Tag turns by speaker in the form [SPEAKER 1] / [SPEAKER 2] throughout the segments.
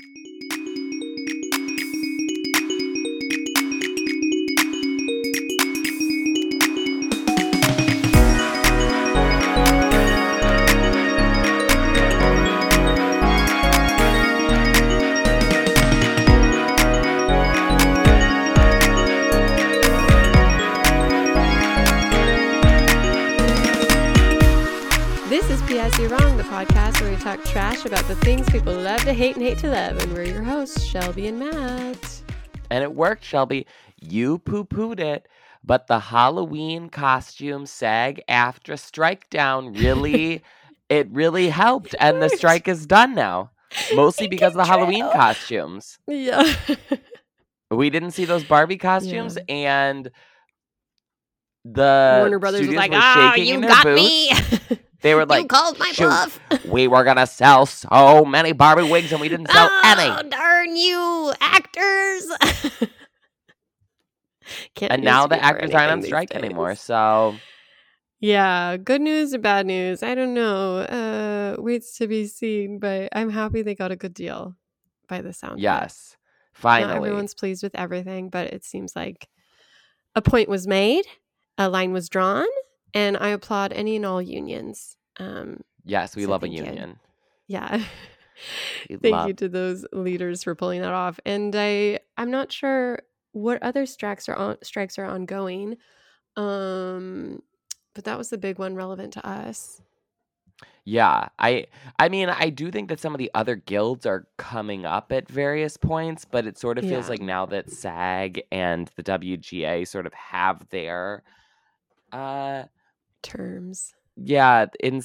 [SPEAKER 1] This about the things people love to hate and hate to love. And we're your hosts, Shelby and Matt.
[SPEAKER 2] And it worked, Shelby. You poo pooed it. But the Halloween costume SAG-AFTRA strike down really, it really helped. And the strike is done now. Mostly because of the
[SPEAKER 1] can
[SPEAKER 2] Halloween costumes.
[SPEAKER 1] Yeah.
[SPEAKER 2] We didn't see those Barbie costumes, and the
[SPEAKER 1] Warner Brothers was like, ah,
[SPEAKER 2] shaking
[SPEAKER 1] you got
[SPEAKER 2] boots.
[SPEAKER 1] me.
[SPEAKER 2] They were like,
[SPEAKER 1] you
[SPEAKER 2] like,
[SPEAKER 1] called my
[SPEAKER 2] "Shoot,
[SPEAKER 1] bluff.
[SPEAKER 2] we were gonna sell so many Barbie wigs, and we didn't sell
[SPEAKER 1] oh,
[SPEAKER 2] any.
[SPEAKER 1] darn you, actors. Can't
[SPEAKER 2] And now the actors aren't on
[SPEAKER 1] anything these
[SPEAKER 2] strike anymore. So
[SPEAKER 1] Yeah, good news or bad news? I don't know. Uh, waits to be seen, but I'm happy they got a good deal by the sound. of it.
[SPEAKER 2] yes,
[SPEAKER 1] Not
[SPEAKER 2] finally.
[SPEAKER 1] everyone's pleased with everything, but it seems like a point was made, a line was drawn, and I applaud any and all unions. Um,
[SPEAKER 2] Yes, we
[SPEAKER 1] So
[SPEAKER 2] love a
[SPEAKER 1] you.
[SPEAKER 2] union.
[SPEAKER 1] yeah. Thank
[SPEAKER 2] love-
[SPEAKER 1] you to those leaders for pulling that off. And I I'm not sure what other strikes are on strikes are ongoing. Um but that was the big one relevant to us.
[SPEAKER 2] Yeah, I I mean, I do think that some of the other guilds are coming up at various points, but it sort of feels
[SPEAKER 1] Yeah.
[SPEAKER 2] like now that SAG and the WGA sort of have their uh
[SPEAKER 1] Terms.
[SPEAKER 2] yeah, in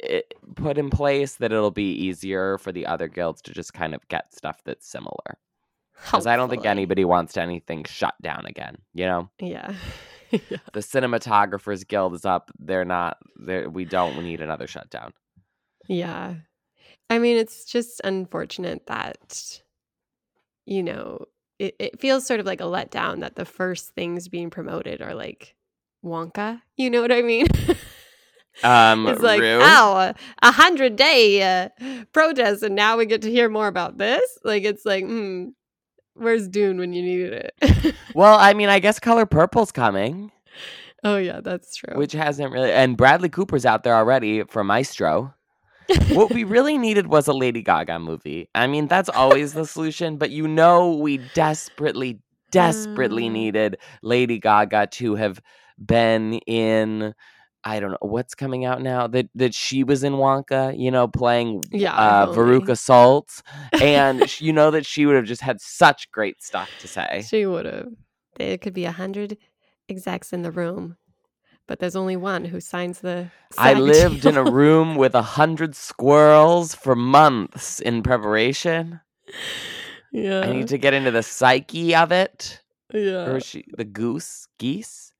[SPEAKER 2] it, put in place that it'll be easier for the other guilds to just kind of get stuff that's similar. Cuz I don't think anybody wants to anything shut down again, you know?
[SPEAKER 1] Yeah. yeah.
[SPEAKER 2] The cinematographers guild is up. They're not there we don't need another shutdown.
[SPEAKER 1] Yeah. I mean, it's just unfortunate that, you know, it, it feels sort of like a letdown that the first things being promoted are like Wonka. You know what I mean?
[SPEAKER 2] Um
[SPEAKER 1] it's like,
[SPEAKER 2] Rue?
[SPEAKER 1] ow, a- hundred day uh, protest, and now we get to hear more about this. Like, it's like, hmm, where's Dune when you needed it?
[SPEAKER 2] Well, I mean, I guess Color Purple's coming,
[SPEAKER 1] oh, yeah, that's true.
[SPEAKER 2] which hasn't really. And Bradley Cooper's out there already for Maestro. what we really needed was a Lady Gaga movie. I mean, that's always the solution, but you know, we desperately, desperately
[SPEAKER 1] Mm.
[SPEAKER 2] needed Lady Gaga to have been in. I don't know what's coming out now that that she was in Wonka, you know, playing
[SPEAKER 1] yeah.
[SPEAKER 2] uh,
[SPEAKER 1] only.
[SPEAKER 2] Veruca Salt, and you know that she would have just had such great stuff to say.
[SPEAKER 1] She would have. There could be a hundred execs in the room, but there's only one who signs the.
[SPEAKER 2] I lived in a room with a hundred squirrels for months in preparation.
[SPEAKER 1] yeah.
[SPEAKER 2] I need to get into the psyche of it.
[SPEAKER 1] yeah.
[SPEAKER 2] Or is she the goose? Geese?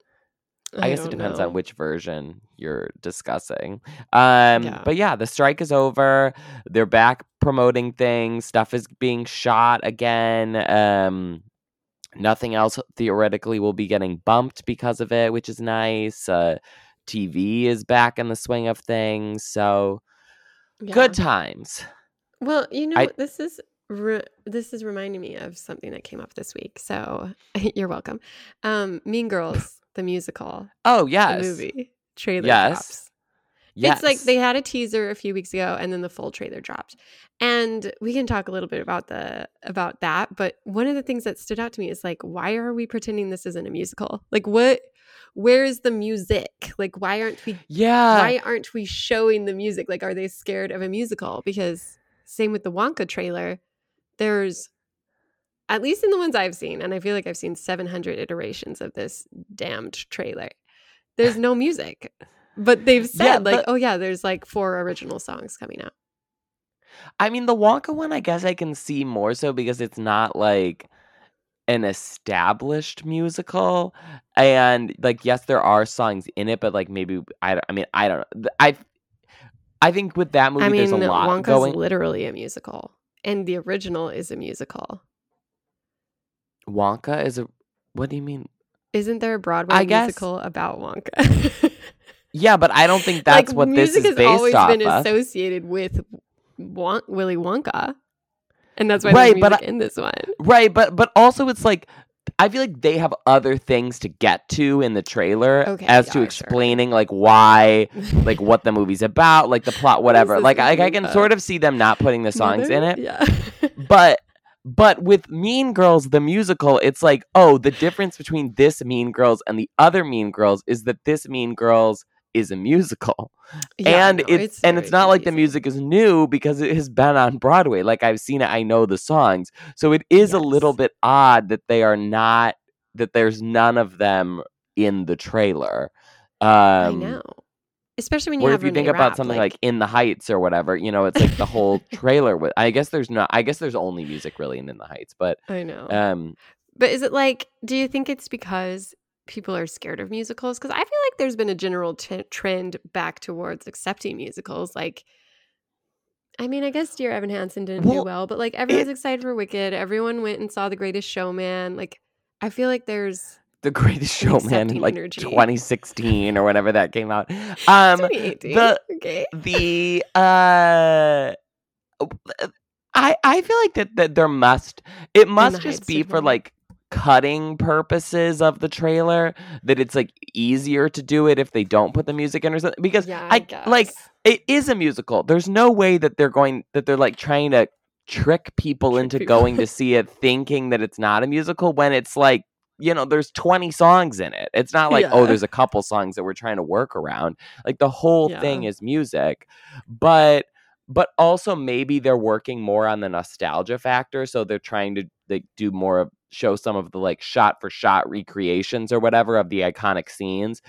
[SPEAKER 2] I, guess it depends
[SPEAKER 1] know.
[SPEAKER 2] on which version you're discussing. Um,
[SPEAKER 1] Yeah.
[SPEAKER 2] but yeah, the strike is over. They're back promoting things. Stuff is being shot again. Um, nothing else theoretically will be getting bumped because of it, which is nice. Uh, TV is back in the swing of things. So good times.
[SPEAKER 1] Well, you know,
[SPEAKER 2] I-
[SPEAKER 1] this is re- this is reminding me of something that came up this week. So you're welcome. Um, mean Girls, the musical,
[SPEAKER 2] Oh
[SPEAKER 1] the
[SPEAKER 2] yes,
[SPEAKER 1] movie trailer
[SPEAKER 2] Yes.
[SPEAKER 1] drops.
[SPEAKER 2] yes.
[SPEAKER 1] It's like they had a teaser a few weeks ago, and then the full trailer dropped. And we can talk a little bit about the about that. But one of the things that stood out to me is like, why are we pretending this isn't a musical? Like, what? Where's the music? Like, why aren't we
[SPEAKER 2] yeah.
[SPEAKER 1] why aren't we showing the music? Like, are they scared of a musical? Because same with the Wonka trailer, there's at least in the ones I've seen, and I feel like I've seen 700 iterations of this damned trailer. There's no music, but they've said
[SPEAKER 2] Yeah,
[SPEAKER 1] like,
[SPEAKER 2] but-
[SPEAKER 1] oh yeah, there's like four original songs coming out.
[SPEAKER 2] I mean, the Wonka one, I guess I can see more so because it's not like an established musical, and like, yes, there are songs in it, but like maybe I, don't- I mean, I don't know. I, I think with that movie,
[SPEAKER 1] I mean,
[SPEAKER 2] there's a lot
[SPEAKER 1] Wonka's
[SPEAKER 2] going.
[SPEAKER 1] literally a musical, and the original is a musical.
[SPEAKER 2] Wonka is a. What do you mean?
[SPEAKER 1] Isn't there a Broadway
[SPEAKER 2] I guess-
[SPEAKER 1] musical about Wonka?
[SPEAKER 2] Yeah, but I don't think that's
[SPEAKER 1] like,
[SPEAKER 2] what this
[SPEAKER 1] music
[SPEAKER 2] is
[SPEAKER 1] has
[SPEAKER 2] based
[SPEAKER 1] always
[SPEAKER 2] off
[SPEAKER 1] been
[SPEAKER 2] of.
[SPEAKER 1] associated with Won- Willy Wonka. and that's why
[SPEAKER 2] Right, but
[SPEAKER 1] music in this one.
[SPEAKER 2] Right, but but also it's like I feel like they have other things to get to in the trailer
[SPEAKER 1] Okay,
[SPEAKER 2] as
[SPEAKER 1] yeah,
[SPEAKER 2] to
[SPEAKER 1] sure.
[SPEAKER 2] explaining like why like what the movie's about, like the plot, whatever. Like I, I can sort of see them not putting the songs in it,
[SPEAKER 1] Yeah.
[SPEAKER 2] but but with Mean Girls the musical, it's like, oh, the difference between this Mean Girls and the other Mean Girls is that this Mean Girls is a musical.
[SPEAKER 1] Yeah,
[SPEAKER 2] and
[SPEAKER 1] no,
[SPEAKER 2] it's, and it's not like the music is new because it has been on Broadway. Like I've seen it, I know the songs. So it is a little bit odd that they are not that there's none of them in the trailer. Um
[SPEAKER 1] I know. Especially when you have
[SPEAKER 2] if you think about something like, In the Heights or whatever, you know, it's like the whole trailer with I guess there's not I guess there's only music really in In the Heights, but
[SPEAKER 1] I know.
[SPEAKER 2] um
[SPEAKER 1] But is it like, do you think it's because people are scared of musicals? Because I feel like there's been a general t- trend back towards accepting musicals. Like, I mean, I guess Dear Evan Hansen didn't
[SPEAKER 2] Well,
[SPEAKER 1] do well, but like everyone's excited for Wicked. Everyone went and saw The Greatest Showman. Like, I feel like there's
[SPEAKER 2] the greatest showman in like
[SPEAKER 1] energy.
[SPEAKER 2] 2016 or whenever that came out. Um
[SPEAKER 1] 2018.
[SPEAKER 2] the-
[SPEAKER 1] okay.
[SPEAKER 2] the uh I I feel like that, that there must it must just be for like cutting purposes of the trailer that it's like easier to do it if they don't put the music in or something because
[SPEAKER 1] Yeah,
[SPEAKER 2] I, like
[SPEAKER 1] guess.
[SPEAKER 2] it is a musical there's no way that they're going that they're like trying to trick people
[SPEAKER 1] Trick
[SPEAKER 2] into
[SPEAKER 1] people.
[SPEAKER 2] going to see it thinking that it's not a musical when it's like you know there's 20 songs in it it's not like oh there's a couple songs that we're trying to work around like the whole thing is music but but also maybe they're working more on the nostalgia factor so they're trying to like do more of show some of the like shot for shot recreations or whatever of the iconic scenes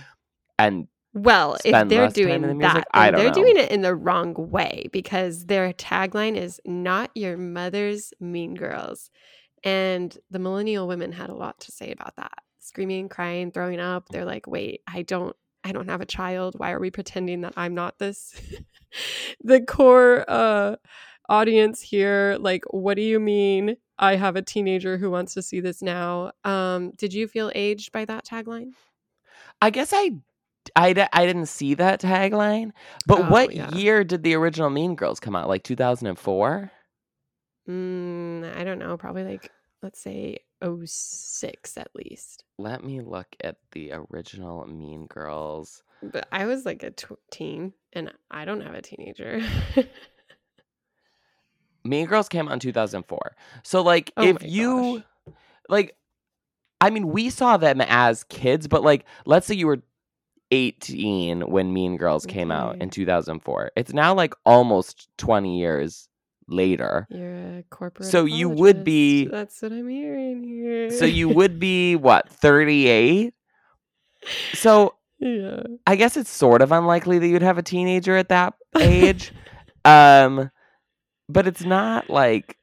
[SPEAKER 2] and
[SPEAKER 1] Well, if they're
[SPEAKER 2] less time in
[SPEAKER 1] doing
[SPEAKER 2] the music?
[SPEAKER 1] that, they're
[SPEAKER 2] know.
[SPEAKER 1] doing it in the wrong way because their tagline is "Not your mother's mean girls," and the millennial women had a lot to say about that, screaming, crying, throwing up. They're like, "Wait, I don't, I don't have a child. Why are we pretending that I'm not this?" the core uh, audience here, like, what do you mean? I have a teenager who wants to see this now. Um, did you feel aged by that tagline?
[SPEAKER 2] I guess I, I, I didn't see that tagline. But
[SPEAKER 1] Oh,
[SPEAKER 2] what
[SPEAKER 1] yeah.
[SPEAKER 2] year did the original Mean Girls come out? Like 2004?
[SPEAKER 1] Mm, I don't know. Probably like let's say 06 at least.
[SPEAKER 2] Let me look at the original Mean Girls.
[SPEAKER 1] But I was like a tw- teen, and I don't have a teenager.
[SPEAKER 2] Mean Girls came out in 2004. So like
[SPEAKER 1] Oh
[SPEAKER 2] if you
[SPEAKER 1] gosh.
[SPEAKER 2] like I mean we saw them as kids, but like let's say you were 18 when Mean Girls came out in 2004. It's now like almost 20 years later.
[SPEAKER 1] You're a corporate.
[SPEAKER 2] So you would be-
[SPEAKER 1] That's what I'm hearing here.
[SPEAKER 2] So you would be what, 38? So
[SPEAKER 1] yeah.
[SPEAKER 2] I guess it's sort of unlikely that you'd have a teenager at that age. um but it's not like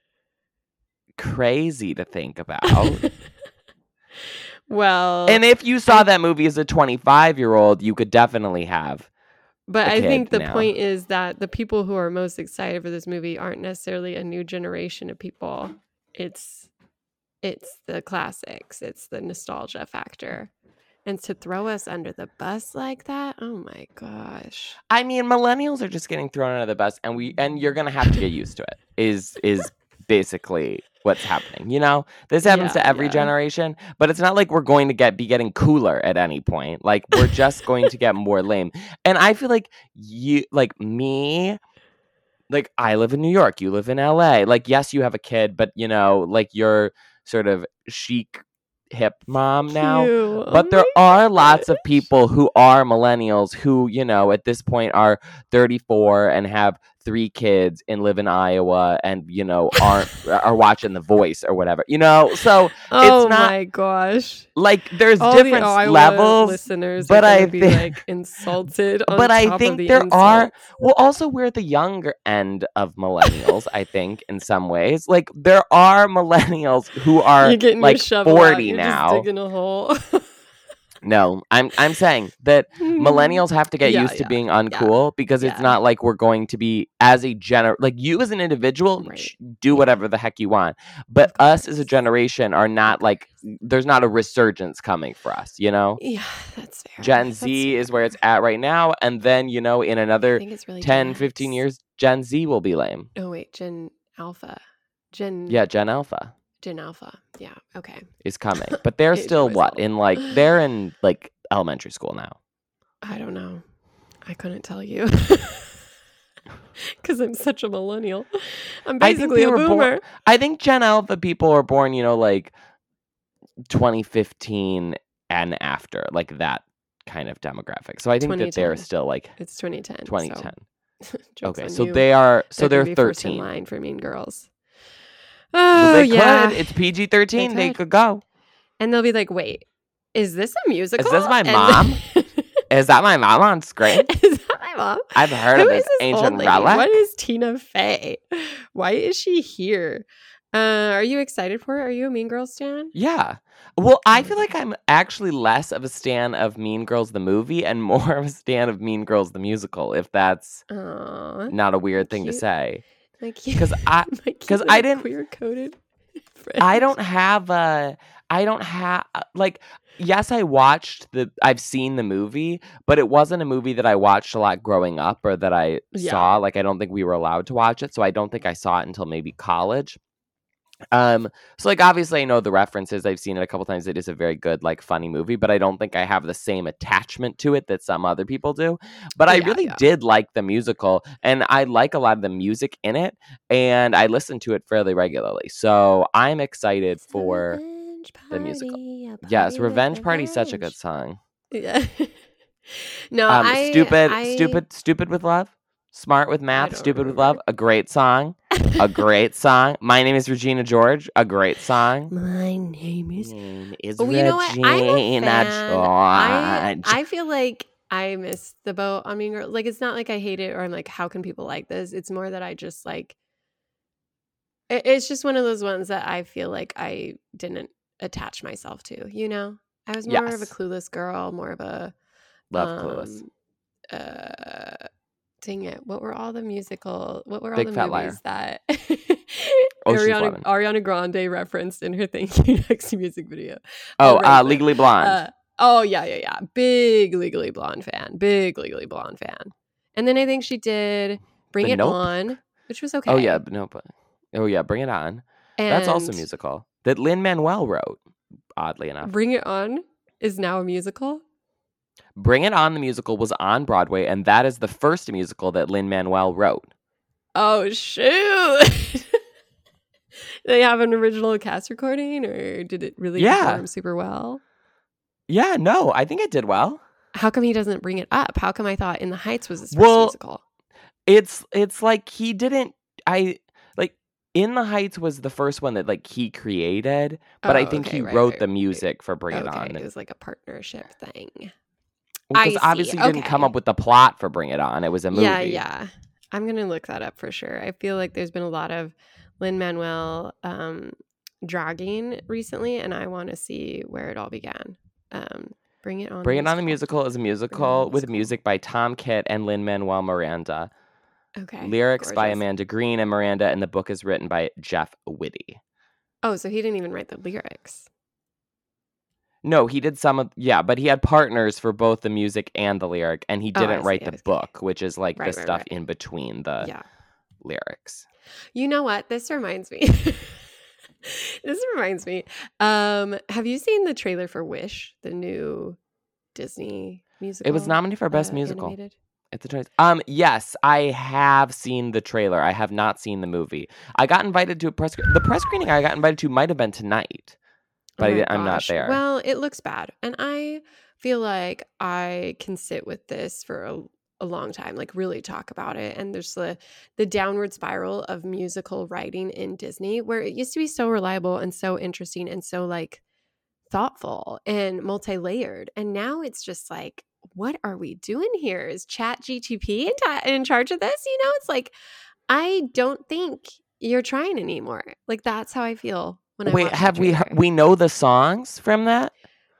[SPEAKER 2] crazy to think about.
[SPEAKER 1] well,
[SPEAKER 2] and if you saw that movie as a 25 year old, you could definitely have.
[SPEAKER 1] But I think the
[SPEAKER 2] now.
[SPEAKER 1] point is that the people who are most excited for this movie aren't necessarily a new generation of people. It's it's the classics. It's the nostalgia factor. And to throw us under the bus like that, oh my gosh.
[SPEAKER 2] I mean, millennials are just getting thrown under the bus, and we and you're gonna have to get used to it. Is is basically what's happening. You know, this happens
[SPEAKER 1] Yeah,
[SPEAKER 2] to every
[SPEAKER 1] yeah.
[SPEAKER 2] generation, but it's not like we're going to get be getting cooler at any point. Like we're just going to get more lame. And I feel like you, like me, like I live in New York, you live in LA. Like yes, you have a kid, but you know, like you're sort of chic, hip mom now.
[SPEAKER 1] Cute. Oh
[SPEAKER 2] But there
[SPEAKER 1] my
[SPEAKER 2] are lots of people who are millennials who, you know, at this point are 34 and have three kids and live in Iowa and, you know, aren't are watching The Voice or whatever. You know, so
[SPEAKER 1] Oh
[SPEAKER 2] not-
[SPEAKER 1] my gosh.
[SPEAKER 2] like there's
[SPEAKER 1] All the
[SPEAKER 2] different
[SPEAKER 1] Iowa
[SPEAKER 2] levels.
[SPEAKER 1] listeners
[SPEAKER 2] but I
[SPEAKER 1] be
[SPEAKER 2] thi-
[SPEAKER 1] like insulted on
[SPEAKER 2] but I think
[SPEAKER 1] the
[SPEAKER 2] there are- Well, also we're at the younger end of millennials, I think, in some ways. Like there are millennials who are like
[SPEAKER 1] your shovel out,
[SPEAKER 2] 40
[SPEAKER 1] you're
[SPEAKER 2] now.
[SPEAKER 1] Digging a hole.
[SPEAKER 2] No, I'm I'm saying that millennials have to get.
[SPEAKER 1] Yeah,
[SPEAKER 2] used to
[SPEAKER 1] yeah,
[SPEAKER 2] being uncool because it's not like we're going to be as a gener like you as an individual
[SPEAKER 1] Right.
[SPEAKER 2] sh- do whatever the heck you want but us as a generation are not like there's not a resurgence coming for us you know?
[SPEAKER 1] Yeah, that's fair.
[SPEAKER 2] gen
[SPEAKER 1] That's
[SPEAKER 2] z is where it's at right now and then you know in another
[SPEAKER 1] really
[SPEAKER 2] 10
[SPEAKER 1] Gen
[SPEAKER 2] 15 years gen z will be lame.
[SPEAKER 1] Oh wait, Gen Alpha. Gen
[SPEAKER 2] Yeah, Gen Alpha
[SPEAKER 1] Gen Alpha. Yeah. Okay.
[SPEAKER 2] is coming, but they're still what in like they're in like elementary school now.
[SPEAKER 1] I don't know. I couldn't tell you. Because I'm such a millennial. I'm basically a
[SPEAKER 2] were born-
[SPEAKER 1] boomer.
[SPEAKER 2] I think Gen Alpha people are born, you know, like 2015 and after, like that kind of demographic. So I think that they're still like
[SPEAKER 1] It's 2010.
[SPEAKER 2] 2010.
[SPEAKER 1] So.
[SPEAKER 2] Okay, so
[SPEAKER 1] you.
[SPEAKER 2] they are so
[SPEAKER 1] They're
[SPEAKER 2] they're,
[SPEAKER 1] gonna be first in
[SPEAKER 2] 13.
[SPEAKER 1] line for Mean Girls. Oh
[SPEAKER 2] they
[SPEAKER 1] yeah,
[SPEAKER 2] could. It's PG 13. They
[SPEAKER 1] could.
[SPEAKER 2] could go.
[SPEAKER 1] and they'll be like, "Wait, is this a musical?
[SPEAKER 2] Is
[SPEAKER 1] this my
[SPEAKER 2] mom? Is that my mom on screen?
[SPEAKER 1] is that my mom?
[SPEAKER 2] I've heard
[SPEAKER 1] Who
[SPEAKER 2] of
[SPEAKER 1] is
[SPEAKER 2] this
[SPEAKER 1] this
[SPEAKER 2] ancient relic.
[SPEAKER 1] What is Tina Fey? Why is she here? Uh, are you excited for it? Are you a Mean Girls stan?
[SPEAKER 2] Yeah. Well, I feel like I'm actually less of a stan of Mean Girls the movie and more of a stan of Mean Girls the musical, if that's
[SPEAKER 1] Aww,
[SPEAKER 2] not a weird thing to say.
[SPEAKER 1] Cute,
[SPEAKER 2] Because I
[SPEAKER 1] my
[SPEAKER 2] 'cause
[SPEAKER 1] cute
[SPEAKER 2] I didn't-
[SPEAKER 1] queer coded.
[SPEAKER 2] I don't have a I don't have uh, like yes I watched the I've seen the movie, but it wasn't a movie that I watched a lot growing up or that I
[SPEAKER 1] Yeah.
[SPEAKER 2] saw. Like I don't think we were allowed to watch it, so I don't think I saw it until maybe college. Um so like obviously I know the references. I've seen it a couple times. It is a very good like funny movie, but I don't think I have the same attachment to it that some other people do. But I
[SPEAKER 1] Yeah,
[SPEAKER 2] really
[SPEAKER 1] yeah.
[SPEAKER 2] did like the musical and I like a lot of the music in it and I listen to it fairly regularly. So I'm excited for
[SPEAKER 1] Revenge
[SPEAKER 2] the musical.
[SPEAKER 1] Party,
[SPEAKER 2] Yes,
[SPEAKER 1] party
[SPEAKER 2] Revenge Party is such a good song.
[SPEAKER 1] Yeah. no,
[SPEAKER 2] Um
[SPEAKER 1] I
[SPEAKER 2] stupid
[SPEAKER 1] I-
[SPEAKER 2] stupid stupid with love. Smart with math, stupid with love, a great song. A great song. My name is Regina George, a great song.
[SPEAKER 1] My name is.
[SPEAKER 2] name is
[SPEAKER 1] Oh, you know what? I'm a fan. I,
[SPEAKER 2] George.
[SPEAKER 1] I feel like I missed the boat on Mean Girls. Like, it's not like I hate it or I'm like, how can people like this? It's more that I just like. it- It's just one of those ones that I feel like I didn't attach myself to. You know, I was more of a clueless girl, more of a
[SPEAKER 2] Love Clueless.
[SPEAKER 1] um, Uh, dang it! What were all the musical? What were all
[SPEAKER 2] Big
[SPEAKER 1] the
[SPEAKER 2] Fat Liar.
[SPEAKER 1] movies that Ariana Ariana Grande referenced in her "Thank You Next" music video?
[SPEAKER 2] Oh, uh, Legally Blonde.
[SPEAKER 1] Uh, oh yeah, yeah, yeah. Big Legally Blonde fan. Big Legally Blonde fan. And then I think she did Bring It
[SPEAKER 2] Nope.
[SPEAKER 1] On, which was okay.
[SPEAKER 2] Oh yeah, but no, but oh yeah, Bring It On. That's also musical that Lin Manuel wrote. Oddly enough,
[SPEAKER 1] Bring It On is now a musical.
[SPEAKER 2] Bring It On the musical was on Broadway, and that is the first musical that Lin Manuel wrote.
[SPEAKER 1] Oh shoot! they have an original cast recording, or did it really
[SPEAKER 2] Yeah.
[SPEAKER 1] perform super well?
[SPEAKER 2] Yeah, no, I think it did well.
[SPEAKER 1] How come he doesn't bring it up? How come I thought In the Heights was his first
[SPEAKER 2] Well,
[SPEAKER 1] musical?
[SPEAKER 2] It's it's like he didn't. I like In the Heights was the first one that like he created, but I
[SPEAKER 1] Oh,
[SPEAKER 2] think
[SPEAKER 1] okay,
[SPEAKER 2] he
[SPEAKER 1] right,
[SPEAKER 2] wrote
[SPEAKER 1] right,
[SPEAKER 2] the
[SPEAKER 1] right.
[SPEAKER 2] music for Bring It
[SPEAKER 1] okay,
[SPEAKER 2] On.
[SPEAKER 1] it was like a partnership thing.
[SPEAKER 2] Because obviously he didn't come up with the plot for Bring It On. It was a movie.
[SPEAKER 1] Yeah, yeah. I'm gonna look that up for sure. I feel like there's been a lot of Lin Manuel um, dragging recently, and I want to see where it all began. Um, Bring it on.
[SPEAKER 2] Bring It On the musical is a musical with music by Tom Kitt and Lin Manuel Miranda.
[SPEAKER 1] Okay.
[SPEAKER 2] Lyrics by. Amanda Green and Miranda, and the book is written by Jeff Whitty.
[SPEAKER 1] Oh, so he didn't even write the lyrics.
[SPEAKER 2] No, he did some of yeah, but he had partners for both the music and the lyric, and he
[SPEAKER 1] Oh,
[SPEAKER 2] didn't write
[SPEAKER 1] see,
[SPEAKER 2] the book, which is like
[SPEAKER 1] Right,
[SPEAKER 2] the
[SPEAKER 1] right,
[SPEAKER 2] stuff
[SPEAKER 1] right.
[SPEAKER 2] in between the
[SPEAKER 1] yeah.
[SPEAKER 2] lyrics.
[SPEAKER 1] You know what? This reminds me. this reminds me. Um, have you seen the trailer for Wish, the new Disney musical?
[SPEAKER 2] It was nominated for best
[SPEAKER 1] uh,
[SPEAKER 2] musical.
[SPEAKER 1] animated?
[SPEAKER 2] It's a choice. Um, yes, I have seen the trailer. I have not seen the movie. I got invited to a press. The press screening I got invited to might have been tonight, but I
[SPEAKER 1] Oh
[SPEAKER 2] di- I'm not there.
[SPEAKER 1] Well, it looks bad. And I feel like I can sit with this for a, a long time, like really talk about it. And there's the the downward spiral of musical writing in Disney where it used to be so reliable and so interesting and so like thoughtful and multi-layered. And now it's just like, what are we doing here? Is Chat GTP in, in charge of this? You know, it's like I don't think you're trying anymore. Like that's how I feel when
[SPEAKER 2] Wait, have we we know the songs from that?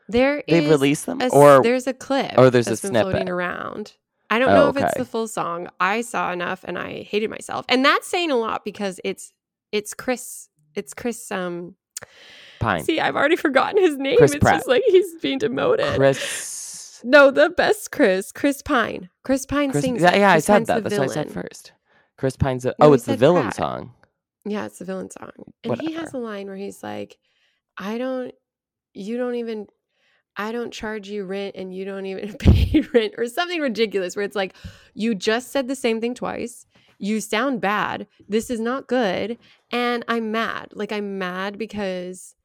[SPEAKER 1] There
[SPEAKER 2] They've released them,
[SPEAKER 1] a
[SPEAKER 2] or
[SPEAKER 1] there's a clip.
[SPEAKER 2] or there's a
[SPEAKER 1] that's floating
[SPEAKER 2] snippet?
[SPEAKER 1] around. I don't
[SPEAKER 2] Oh,
[SPEAKER 1] know if it's the full song. I saw enough and I hated myself, and that's saying a lot because it's it's Chris. It's Chris. Um,
[SPEAKER 2] Pine?
[SPEAKER 1] see, I've already forgotten his name.
[SPEAKER 2] Chris
[SPEAKER 1] it's
[SPEAKER 2] Pratt.
[SPEAKER 1] just like he's being demoted.
[SPEAKER 2] Chris.
[SPEAKER 1] No, the best Chris. Chris Pine. Chris Pine
[SPEAKER 2] Chris
[SPEAKER 1] sings.
[SPEAKER 2] yeah, yeah, I said
[SPEAKER 1] Pine's
[SPEAKER 2] that.
[SPEAKER 1] the
[SPEAKER 2] That's what I said
[SPEAKER 1] villain.
[SPEAKER 2] first. Chris Pine's. A,
[SPEAKER 1] No,
[SPEAKER 2] oh, it's the villain
[SPEAKER 1] Pratt.
[SPEAKER 2] song.
[SPEAKER 1] Yeah, it's the villain song. And he has a line where he's like, I don't, you don't even, I don't charge you rent and you don't even pay rent or something ridiculous where it's like, you just said the same thing twice. You sound bad. This is not good. And I'm mad. Like, I'm mad because,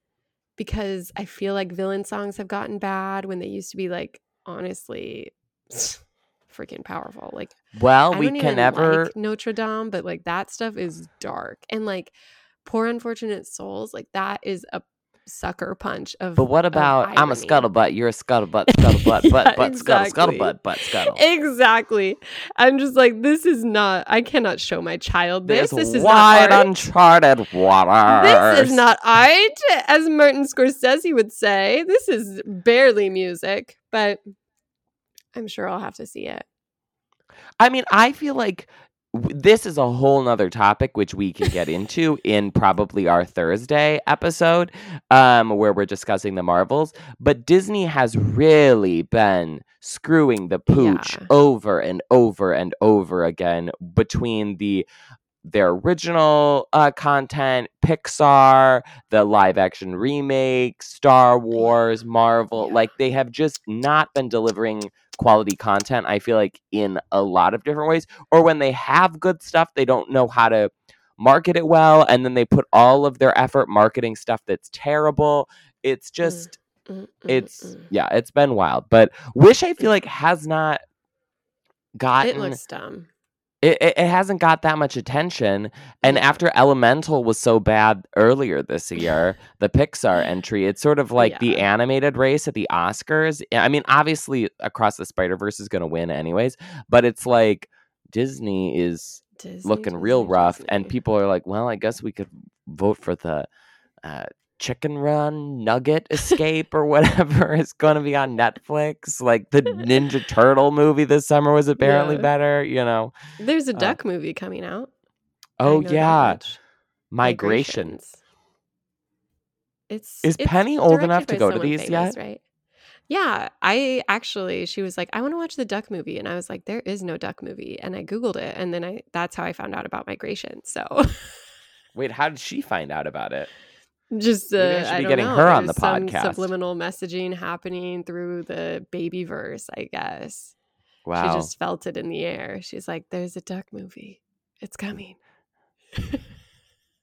[SPEAKER 1] because I feel like villain songs have gotten bad when they used to be like, honestly, freaking powerful. Like,
[SPEAKER 2] Well, we can never.
[SPEAKER 1] like Notre Dame, but like that stuff is dark and like poor unfortunate souls. Like that is a sucker punch of.
[SPEAKER 2] But what about I'm a scuttlebutt, you're a scuttlebutt, scuttlebutt,
[SPEAKER 1] Yeah,
[SPEAKER 2] butt, butt, scuttle,
[SPEAKER 1] exactly.
[SPEAKER 2] scuttlebutt, butt, scuttle.
[SPEAKER 1] Exactly. I'm just like this is not. I cannot show my child this.
[SPEAKER 2] There's
[SPEAKER 1] This is
[SPEAKER 2] wide
[SPEAKER 1] not art.
[SPEAKER 2] uncharted waters.
[SPEAKER 1] This is not art, as Martin Scorsese would say. This is barely music, but I'm sure I'll have to see it.
[SPEAKER 2] I mean, I feel like this is a whole nother topic which we can get into in probably our Thursday episode, um, where we're discussing the Marvels. But Disney has really been screwing the pooch
[SPEAKER 1] Yeah.
[SPEAKER 2] over and over and over again between the their original uh, content, Pixar, the live action remake, Star Wars, Marvel.
[SPEAKER 1] Yeah.
[SPEAKER 2] Like they have just not been delivering quality content, I feel like, in a lot of different ways. Or when they have good stuff, they don't know how to market it well. And then they put all of their effort marketing stuff that's terrible. It's just,
[SPEAKER 1] Mm, mm,
[SPEAKER 2] it's,
[SPEAKER 1] mm.
[SPEAKER 2] yeah, it's been wild. But Wish, I feel like, has not gotten
[SPEAKER 1] It looks dumb.
[SPEAKER 2] It, it, it hasn't got that much attention. And after Elemental was so bad earlier this year, the Pixar entry, it's sort of like the animated race at the Oscars. I mean, obviously, Across the Spider Verse is going to win anyways, but it's like Disney is
[SPEAKER 1] Disney,
[SPEAKER 2] looking real
[SPEAKER 1] Disney,
[SPEAKER 2] rough, and people are like, well, I guess we could vote for the. Uh, Chicken Run Nugget Escape or whatever is going to be on Netflix. Like the Ninja Turtle movie this summer was apparently
[SPEAKER 1] Yeah.
[SPEAKER 2] better, you know.
[SPEAKER 1] There's a
[SPEAKER 2] Uh,
[SPEAKER 1] duck movie coming out.
[SPEAKER 2] Oh yeah,
[SPEAKER 1] much.
[SPEAKER 2] migration.
[SPEAKER 1] Migrations. It's
[SPEAKER 2] Is
[SPEAKER 1] it's
[SPEAKER 2] Penny old enough to go to these
[SPEAKER 1] famous,
[SPEAKER 2] yet?
[SPEAKER 1] Right? Yeah, I actually she was like, I want to watch the duck movie, and I was like, there is no duck movie, and I googled it, and then I that's how I found out about migration. So
[SPEAKER 2] Wait, how did she find out about it?
[SPEAKER 1] Just uh,
[SPEAKER 2] I be
[SPEAKER 1] don't
[SPEAKER 2] getting
[SPEAKER 1] know,
[SPEAKER 2] her on
[SPEAKER 1] there's
[SPEAKER 2] the
[SPEAKER 1] some
[SPEAKER 2] podcast.
[SPEAKER 1] subliminal messaging happening through the baby verse, I guess.
[SPEAKER 2] Wow.
[SPEAKER 1] She just felt it in the air. She's like, "There's a duck movie. It's coming."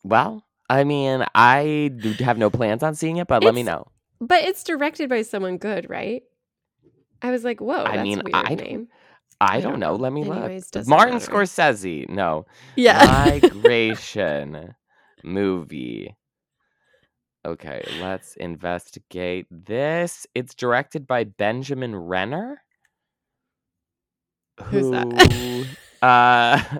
[SPEAKER 2] Well, I mean, I have no plans on seeing it, but let me know.
[SPEAKER 1] But it's directed by someone good, right? I was like, "Whoa,
[SPEAKER 2] I
[SPEAKER 1] that's
[SPEAKER 2] mean, I don't-
[SPEAKER 1] name."
[SPEAKER 2] I,
[SPEAKER 1] I
[SPEAKER 2] don't,
[SPEAKER 1] don't
[SPEAKER 2] know.
[SPEAKER 1] know.
[SPEAKER 2] Let me
[SPEAKER 1] Anyways,
[SPEAKER 2] look. Martin
[SPEAKER 1] matter.
[SPEAKER 2] Scorsese. No.
[SPEAKER 1] Yeah.
[SPEAKER 2] Migration movie. Okay, let's investigate this. It's directed by Benjamin Renner.
[SPEAKER 1] Who's that?
[SPEAKER 2] uh,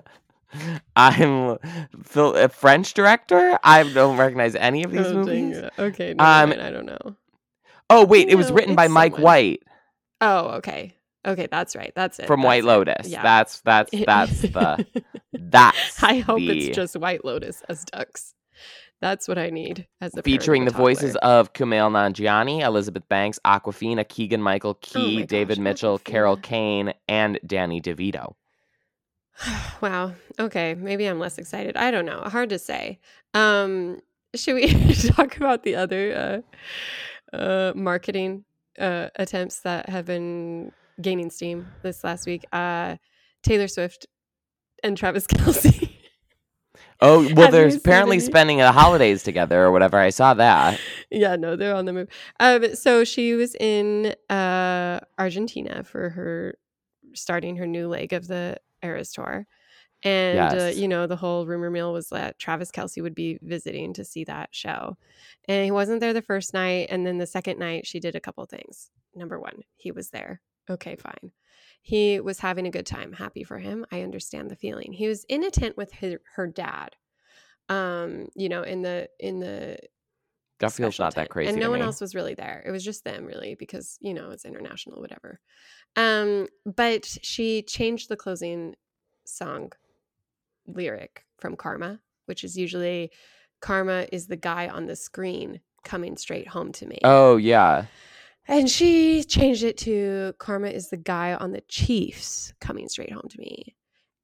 [SPEAKER 2] I'm Phil, a French director. I don't recognize any of these
[SPEAKER 1] Oh,
[SPEAKER 2] movies.
[SPEAKER 1] Okay, never
[SPEAKER 2] Um.
[SPEAKER 1] I don't know.
[SPEAKER 2] Oh wait, it was written by
[SPEAKER 1] it's
[SPEAKER 2] Mike. White
[SPEAKER 1] Oh, okay. Okay, that's right. That's it.
[SPEAKER 2] from
[SPEAKER 1] that's
[SPEAKER 2] White
[SPEAKER 1] it.
[SPEAKER 2] Lotus.
[SPEAKER 1] Yeah.
[SPEAKER 2] That's that's that's the that's
[SPEAKER 1] I hope
[SPEAKER 2] the-
[SPEAKER 1] it's just White Lotus as ducks. That's what I need as a
[SPEAKER 2] featuring the voices of Kumail Nanjiani, Elizabeth Banks, Awkwafina, Keegan Michael Key,
[SPEAKER 1] Oh
[SPEAKER 2] David
[SPEAKER 1] gosh,
[SPEAKER 2] Mitchell, Carol Kane, and Danny DeVito.
[SPEAKER 1] wow. Okay, maybe I'm less excited. I don't know. Hard to say. Um, should we talk about the other uh, uh, marketing uh, attempts that have been gaining steam this last week? Uh, Taylor Swift and Travis Kelce.
[SPEAKER 2] Oh well, they're apparently spending the holidays together or whatever. I saw that.
[SPEAKER 1] yeah, no, they're on the move. Um, so she was in uh, Argentina for her starting her new leg of the Eras tour. And, uh, you know, the whole rumor mill was that Travis Kelce would be visiting to see that show. And he wasn't there the first night. And then the second night, she did a couple things. Number one, he was there. Okay, fine. He was having a good time. Happy for him. I understand the feeling. He was in a tent with his, her dad. Um, you know, in the in the
[SPEAKER 2] That feels not that crazy.
[SPEAKER 1] And no one
[SPEAKER 2] me.
[SPEAKER 1] else was really there. It was just them, really, because you know it's international, whatever. Um, but she changed the closing song lyric from Karma, which is usually Karma is the guy on the screen coming straight home to me.
[SPEAKER 2] Oh yeah.
[SPEAKER 1] And she changed it to Karma is the guy on the Chiefs coming straight home to me.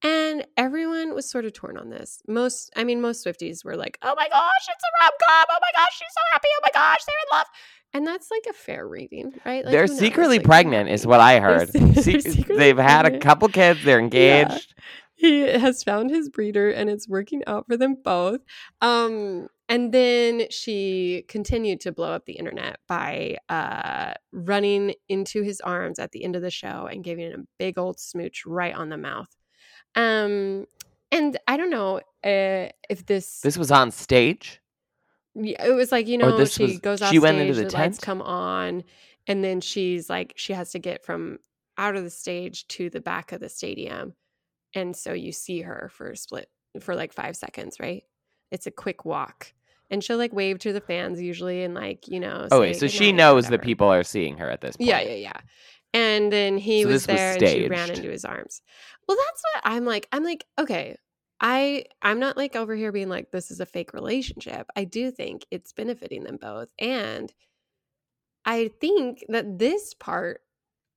[SPEAKER 1] And everyone was sort of torn on this. Most, I mean, most Swifties were like, oh my gosh, it's a rom com. Oh my gosh, she's so happy. Oh my gosh, they're in love. And that's like a fair reading, right? Like,
[SPEAKER 2] they're secretly
[SPEAKER 1] Like,
[SPEAKER 2] pregnant, is what I heard.
[SPEAKER 1] Se-
[SPEAKER 2] Se-
[SPEAKER 1] they're secretly
[SPEAKER 2] they've had a couple kids. They're engaged.
[SPEAKER 1] he has found his breeder and it's working out for them both. Um, and then she continued to blow up the internet by uh, running into his arms at the end of the show and giving him a big old smooch right on the mouth. Um, and I don't know uh, if this,
[SPEAKER 2] This was on stage.
[SPEAKER 1] yeah, it was like you know she
[SPEAKER 2] was-
[SPEAKER 1] goes off
[SPEAKER 2] she
[SPEAKER 1] stage,
[SPEAKER 2] went into the
[SPEAKER 1] the lights come on, and then she's like she has to get from out of the stage to the back of the stadium, and so you see her for a split for like five seconds, right? It's a quick walk, and she'll like wave to the fans usually, and like you know.
[SPEAKER 2] Oh wait, so she knows that people are seeing her at this point.
[SPEAKER 1] Yeah, yeah, yeah. And then he
[SPEAKER 2] So
[SPEAKER 1] was
[SPEAKER 2] this was
[SPEAKER 1] there and she ran into his arms. Well, that's what I'm like. I'm like, okay, I I'm not like over here being like this is a fake relationship. I do think it's benefiting them both. And I think that this part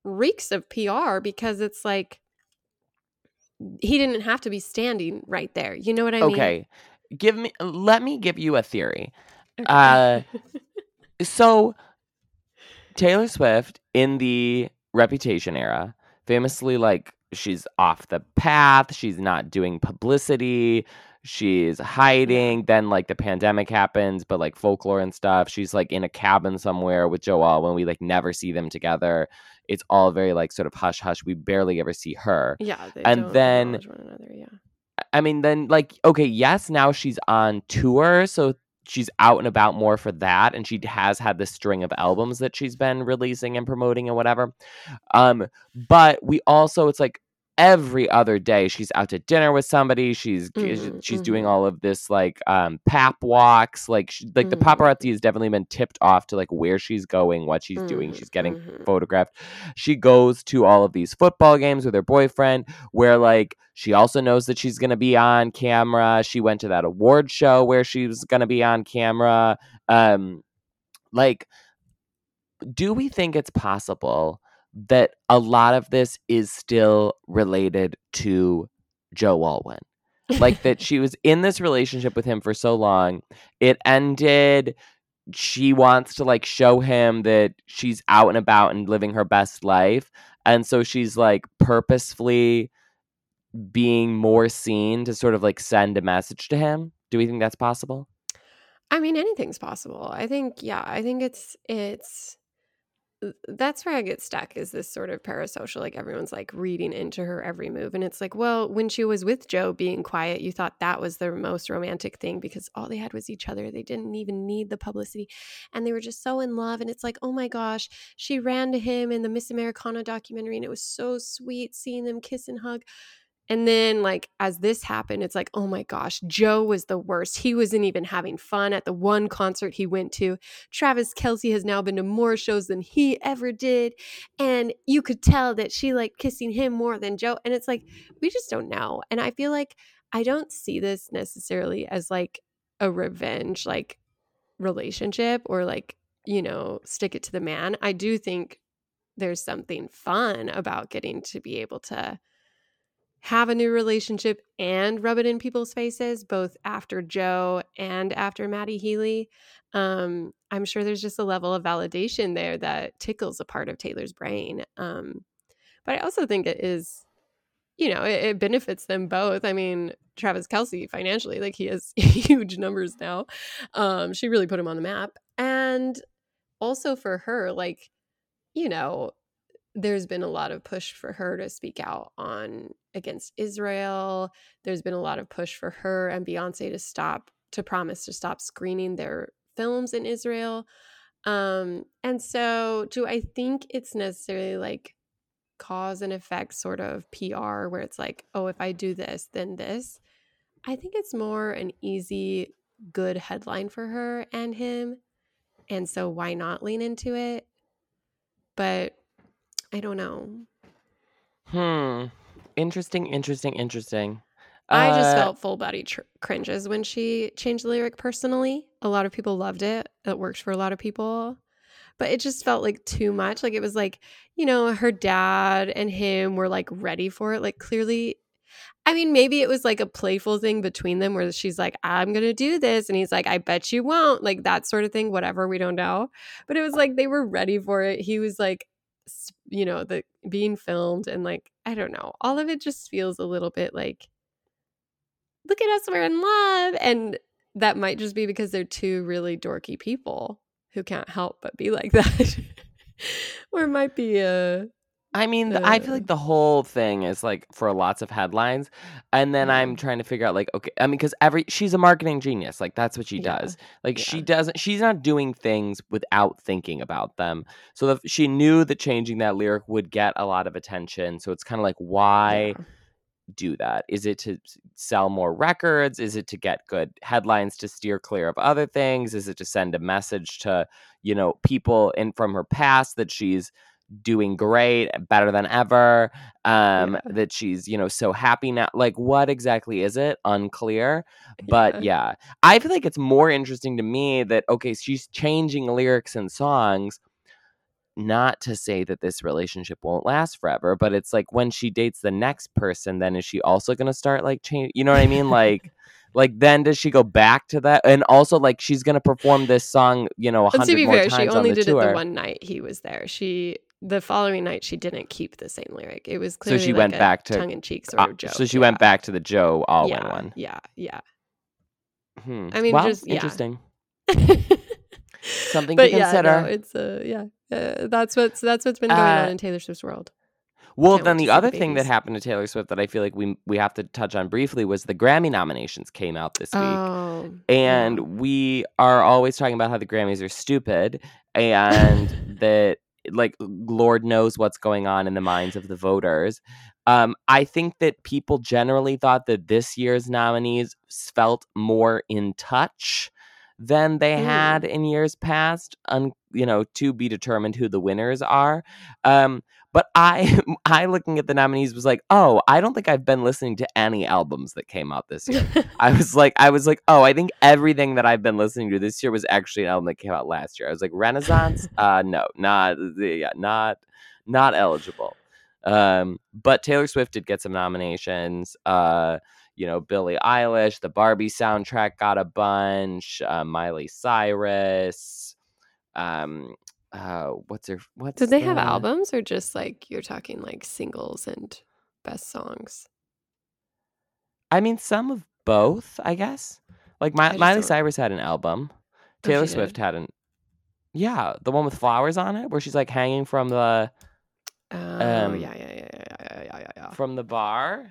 [SPEAKER 1] reeks of PR because it's like he didn't have to be standing right there. You know what I mean?
[SPEAKER 2] Okay. Give me let me give you a theory.
[SPEAKER 1] Okay.
[SPEAKER 2] Uh, So Taylor Swift in the Reputation era, famously like she's off the path, she's not doing publicity, she's hiding, then like the pandemic happens, but like folklore and stuff, she's like in a cabin somewhere with Joel when we like never see them together. It's all very like sort of hush hush. We barely ever see her.
[SPEAKER 1] yeah, they
[SPEAKER 2] and then-
[SPEAKER 1] one another, yeah.
[SPEAKER 2] I mean, then like, okay, yes, now she's on tour, so she's out and about more for that, and she has had this string of albums that she's been releasing and promoting and whatever. Um, but we also, it's like every other day she's out to dinner with somebody. She's
[SPEAKER 1] Mhm,
[SPEAKER 2] she's doing
[SPEAKER 1] mhm.
[SPEAKER 2] all of this like um pap walks, like she, like the
[SPEAKER 1] Mhm.
[SPEAKER 2] paparazzi has definitely been tipped off to like where she's going, what she's doing.
[SPEAKER 1] Mhm,
[SPEAKER 2] She's getting
[SPEAKER 1] mhm.
[SPEAKER 2] photographed. She goes to all of these football games with her boyfriend where like she also knows that she's going to be on camera. She went to that award show where she was going to be on camera. Um like do we think it's possible that a lot of this is still related to Joe Alwyn? like that she was in this relationship with him for so long it ended she wants to like show him that she's out and about and living her best life and so she's like purposefully being more seen to sort of like send a message to him do we think that's possible
[SPEAKER 1] I mean, anything's possible. I think, yeah, I think it's it's that's where I get stuck is this sort of parasocial, like everyone's like reading into her every move. And it's like, well, when she was with Joe being quiet, you thought that was the most romantic thing because all they had was each other. They didn't even need the publicity. And they were just so in love. And it's like, oh my gosh, she ran to him in the Miss Americana documentary and it was so sweet seeing them kiss and hug. And then, like, as this happened, it's like, oh my gosh, Joe was the worst. He wasn't even having fun at the one concert he went to. Travis Kelce has now been to more shows than he ever did. And you could tell that she liked kissing him more than Joe. And it's like, we just don't know. And I feel like I don't see this necessarily as like a revenge, like relationship or like, you know, stick it to the man. I do think there's something fun about getting to be able to have a new relationship and rub it in people's faces, both after Joe and after Matty Healy. Um, I'm sure there's just a level of validation there that tickles a part of Taylor's brain. Um, but I also think it is, you know, it, it benefits them both. I mean, Travis Kelce financially, like he has huge numbers now. Um, she really put him on the map. And also for her, like, you know, there's been a lot of push for her to speak out on against Israel. There's been a lot of push for her and Beyonce to stop to promise to stop screening their films in Israel. Um and so do I think it's necessarily like cause and effect sort of PR where it's like, oh, if I do this, then this. I think it's more an easy good headline for her and him. And so why not lean into it? But I don't know.
[SPEAKER 2] hmm interesting interesting interesting
[SPEAKER 1] I just
[SPEAKER 2] Uh,
[SPEAKER 1] felt full body tr- cringes when she changed the lyric personally. A lot of people loved it. It worked for a lot of people. But it just felt like too much. Like it was like, you know, her dad and him were like ready for it. Like clearly, I mean, maybe it was like a playful thing between them where she's like, I'm going to do this. And he's like, I bet you won't. Like that sort of thing, whatever. We don't know. But it was like they were ready for it. He was like, you know, the being filmed and like, I don't know. All of it just feels a little bit like, look at us, we're in love. And that might just be because they're two really dorky people who can't help but be like that. or it might be a
[SPEAKER 2] I mean, I feel like the whole thing is like for lots of headlines, and then I'm mm-hmm. trying to figure out like, okay, I mean, because every she's a marketing genius, like that's what she
[SPEAKER 1] Yeah.
[SPEAKER 2] does. Like she doesn't, she's not doing things without thinking about them. So the, she knew that changing that lyric would get a lot of attention. So it's kind of like, why
[SPEAKER 1] Yeah.
[SPEAKER 2] do that? Is it to sell more records? Is it to get good headlines to steer clear of other things? Is it to send a message to, you know, people in from her past that she's doing great, better than ever, um
[SPEAKER 1] Yeah.
[SPEAKER 2] that she's, you know, so happy now. Like what exactly is it? Unclear. But
[SPEAKER 1] Yeah.
[SPEAKER 2] yeah, I feel like it's more interesting to me that okay, she's changing lyrics and songs not to say that this relationship won't last forever, but it's like when she dates the next person, then is she also going to start like change? You know what I mean? Like, like then does she go back to that? And also, like she's going to perform this song, you know, a hundred
[SPEAKER 1] be
[SPEAKER 2] more
[SPEAKER 1] fair,
[SPEAKER 2] times
[SPEAKER 1] she
[SPEAKER 2] on
[SPEAKER 1] only
[SPEAKER 2] the
[SPEAKER 1] did
[SPEAKER 2] tour.
[SPEAKER 1] it the one night he was there. She the following night she didn't keep the same lyric. It was clearly
[SPEAKER 2] So
[SPEAKER 1] clearly
[SPEAKER 2] she
[SPEAKER 1] like
[SPEAKER 2] went
[SPEAKER 1] a
[SPEAKER 2] back to-
[SPEAKER 1] tongue in cheek sort
[SPEAKER 2] Uh,
[SPEAKER 1] of joke.
[SPEAKER 2] so she went back to the Joe Alwyn
[SPEAKER 1] yeah,
[SPEAKER 2] one.
[SPEAKER 1] Yeah, yeah.
[SPEAKER 2] Hmm.
[SPEAKER 1] I mean,
[SPEAKER 2] well,
[SPEAKER 1] just- yeah.
[SPEAKER 2] interesting. Something
[SPEAKER 1] but
[SPEAKER 2] to
[SPEAKER 1] yeah,
[SPEAKER 2] consider.
[SPEAKER 1] no, it's uh, yeah. Uh, that's what's that's what's been going on
[SPEAKER 2] Uh,
[SPEAKER 1] in Taylor Swift's world.
[SPEAKER 2] Well,
[SPEAKER 1] Can't
[SPEAKER 2] then the
[SPEAKER 1] see the
[SPEAKER 2] other thing that happened to Taylor Swift that I feel like we we have to touch on briefly was the Grammy nominations came out this week.
[SPEAKER 1] Oh,
[SPEAKER 2] and
[SPEAKER 1] yeah.
[SPEAKER 2] we are always talking about how the Grammys are stupid and that like Lord knows what's going on in the minds of the voters. Um, I think that people generally thought that this year's nominees felt more in touch than they
[SPEAKER 1] Mm.
[SPEAKER 2] had in years past. Un, you know, to be determined who the winners are. Um, but I, I looking at the nominees was like, oh, I don't think I've been listening to any albums that came out this year. I was like, I was like, oh, I think everything that I've been listening to this year was actually an album that came out last year. I was like, Renaissance, uh, no, not, yeah, not, not eligible. Um, but Taylor Swift did get some nominations. Uh, you know, Billie Eilish, the Barbie soundtrack got a bunch. Uh, Miley Cyrus. Um, uh, what's her? What's
[SPEAKER 1] Did they have albums or just like you're talking like singles and best songs?
[SPEAKER 2] I mean, some of both, I guess. Like
[SPEAKER 1] I
[SPEAKER 2] Miley
[SPEAKER 1] don't-
[SPEAKER 2] Cyrus had an album.
[SPEAKER 1] Oh,
[SPEAKER 2] Taylor
[SPEAKER 1] she
[SPEAKER 2] Swift
[SPEAKER 1] did?
[SPEAKER 2] had an. Yeah, the one with flowers on it, where she's like hanging from the
[SPEAKER 1] Oh
[SPEAKER 2] Um,
[SPEAKER 1] yeah, yeah, yeah, yeah, yeah, yeah, yeah, yeah.
[SPEAKER 2] from the bar.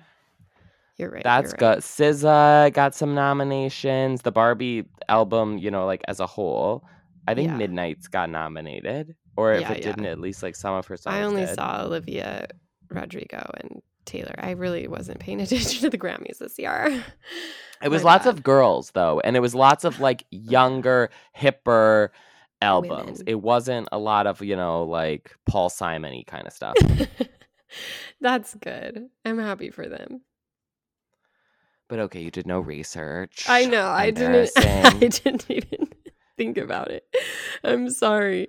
[SPEAKER 1] You're right.
[SPEAKER 2] That's
[SPEAKER 1] you're right.
[SPEAKER 2] good. SZA got some nominations. The Barbie album, you know, like as a whole, I think
[SPEAKER 1] Yeah.
[SPEAKER 2] Midnight's got nominated, or if
[SPEAKER 1] Yeah,
[SPEAKER 2] it
[SPEAKER 1] yeah.
[SPEAKER 2] didn't, at least like some of her songs.
[SPEAKER 1] I only
[SPEAKER 2] did.
[SPEAKER 1] saw Olivia Rodrigo and Taylor. I really wasn't paying attention to the Grammys this year.
[SPEAKER 2] It was
[SPEAKER 1] My
[SPEAKER 2] lots
[SPEAKER 1] bad.
[SPEAKER 2] of girls though, and it was lots of like younger, hipper albums.
[SPEAKER 1] Women.
[SPEAKER 2] It wasn't a lot of you know like Paul Simon-y kind of stuff.
[SPEAKER 1] That's good. I'm happy for them.
[SPEAKER 2] but okay, you did no research.
[SPEAKER 1] I know. I didn't. I didn't even think about it. I'm sorry.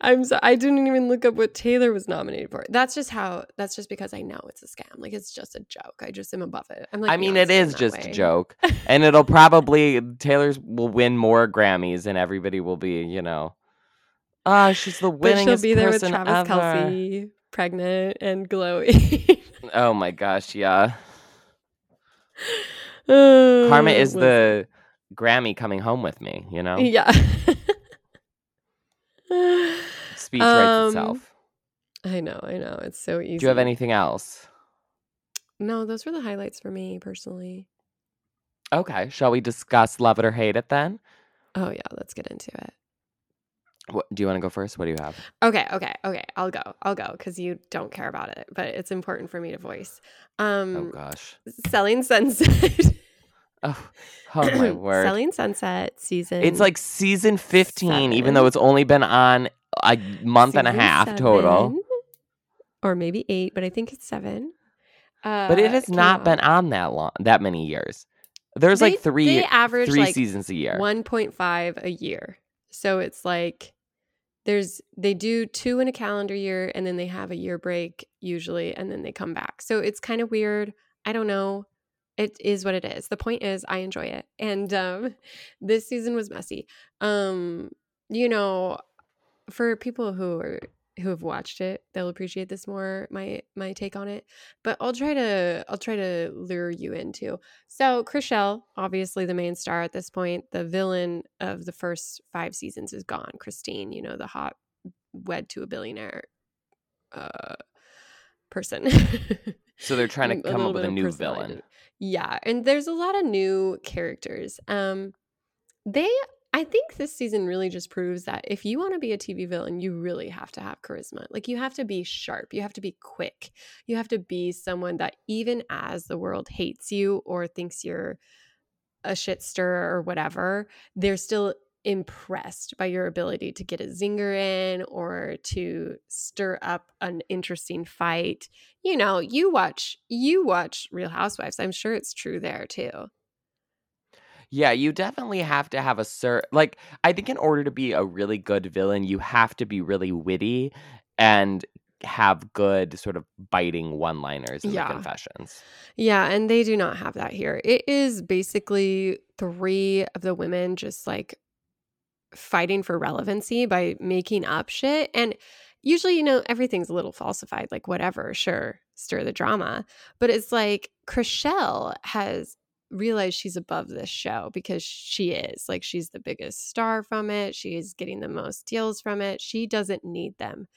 [SPEAKER 1] I'm so. I didn't even look up what Taylor was nominated for. That's just how. That's just because I know it's a scam. Like it's just a joke. I just am above it. I'm like.
[SPEAKER 2] I mean, it
[SPEAKER 1] Beyonce
[SPEAKER 2] is just a joke, and it'll probably Taylor's will win more Grammys, and everybody will be, you know, ah, she's the
[SPEAKER 1] But she'll be there with Travis
[SPEAKER 2] ever.
[SPEAKER 1] Kelce, pregnant and glowy.
[SPEAKER 2] Oh my gosh, yeah.
[SPEAKER 1] Oh,
[SPEAKER 2] Karma is the Grammy coming home with me. You know,
[SPEAKER 1] Yeah.
[SPEAKER 2] speech writes
[SPEAKER 1] Um,
[SPEAKER 2] itself.
[SPEAKER 1] I know, I know. It's so easy.
[SPEAKER 2] Do you have anything else?
[SPEAKER 1] No, those were the highlights for me personally.
[SPEAKER 2] Okay, shall we discuss love it or hate it then?
[SPEAKER 1] Oh yeah, let's get into it.
[SPEAKER 2] What, do you want to go first? What do you have?
[SPEAKER 1] Okay, okay, okay. I'll go. I'll go because you don't care about it, but it's important for me to voice. Um,
[SPEAKER 2] Oh gosh.
[SPEAKER 1] Selling Sunset.
[SPEAKER 2] Oh, oh my word.
[SPEAKER 1] Selling Sunset season.
[SPEAKER 2] It's like season 15, even though it's only been on a month and a
[SPEAKER 1] season
[SPEAKER 2] half total.
[SPEAKER 1] or maybe eight, but I think it's seven. Uh,
[SPEAKER 2] But it has
[SPEAKER 1] came
[SPEAKER 2] not been on that long, that many years. There's
[SPEAKER 1] They-
[SPEAKER 2] like three,
[SPEAKER 1] They average
[SPEAKER 2] three
[SPEAKER 1] like
[SPEAKER 2] seasons a year.
[SPEAKER 1] 1.5 a year. So it's like there's they do two in a calendar year and then they have a year break usually and then they come back. So it's kind of weird. I don't know. It is what it is. The point is I enjoy it. And um this season was messy. Um you know, for people who are who have watched it, they'll appreciate this more my my take on it. But I'll try to I'll try to lure you into. So Chrishell, obviously the main star at this point, the villain of the first 5 seasons is gone. Christine, you know, the hot wed to a billionaire uh person.
[SPEAKER 2] So they're trying to come up with a new villain.
[SPEAKER 1] Yeah, and there's a lot of new characters. Um they I think this season really just proves that if you want to be a TV villain, you really have to have charisma. Like you have to be sharp, you have to be quick. You have to be someone that even as the world hates you or thinks you're a shit stirrer or whatever, they're still impressed by your ability to get a zinger in or to stir up an interesting fight. You know, you watch you watch Real Housewives. I'm sure it's true there too.
[SPEAKER 2] Yeah, you definitely have to have a cer like I think in order to be a really good villain, you have to be really witty and have good sort of biting one-liners in
[SPEAKER 1] Yeah.
[SPEAKER 2] the confessions.
[SPEAKER 1] Yeah, and they do not have that here. It is basically three of the women just like fighting for relevancy by making up shit. And usually, you know, everything's a little falsified, like whatever, sure, stir the drama. But it's like Chrishell has realized she's above this show because she is. Like she's the biggest star from it. She is getting the most deals from it. She doesn't need them.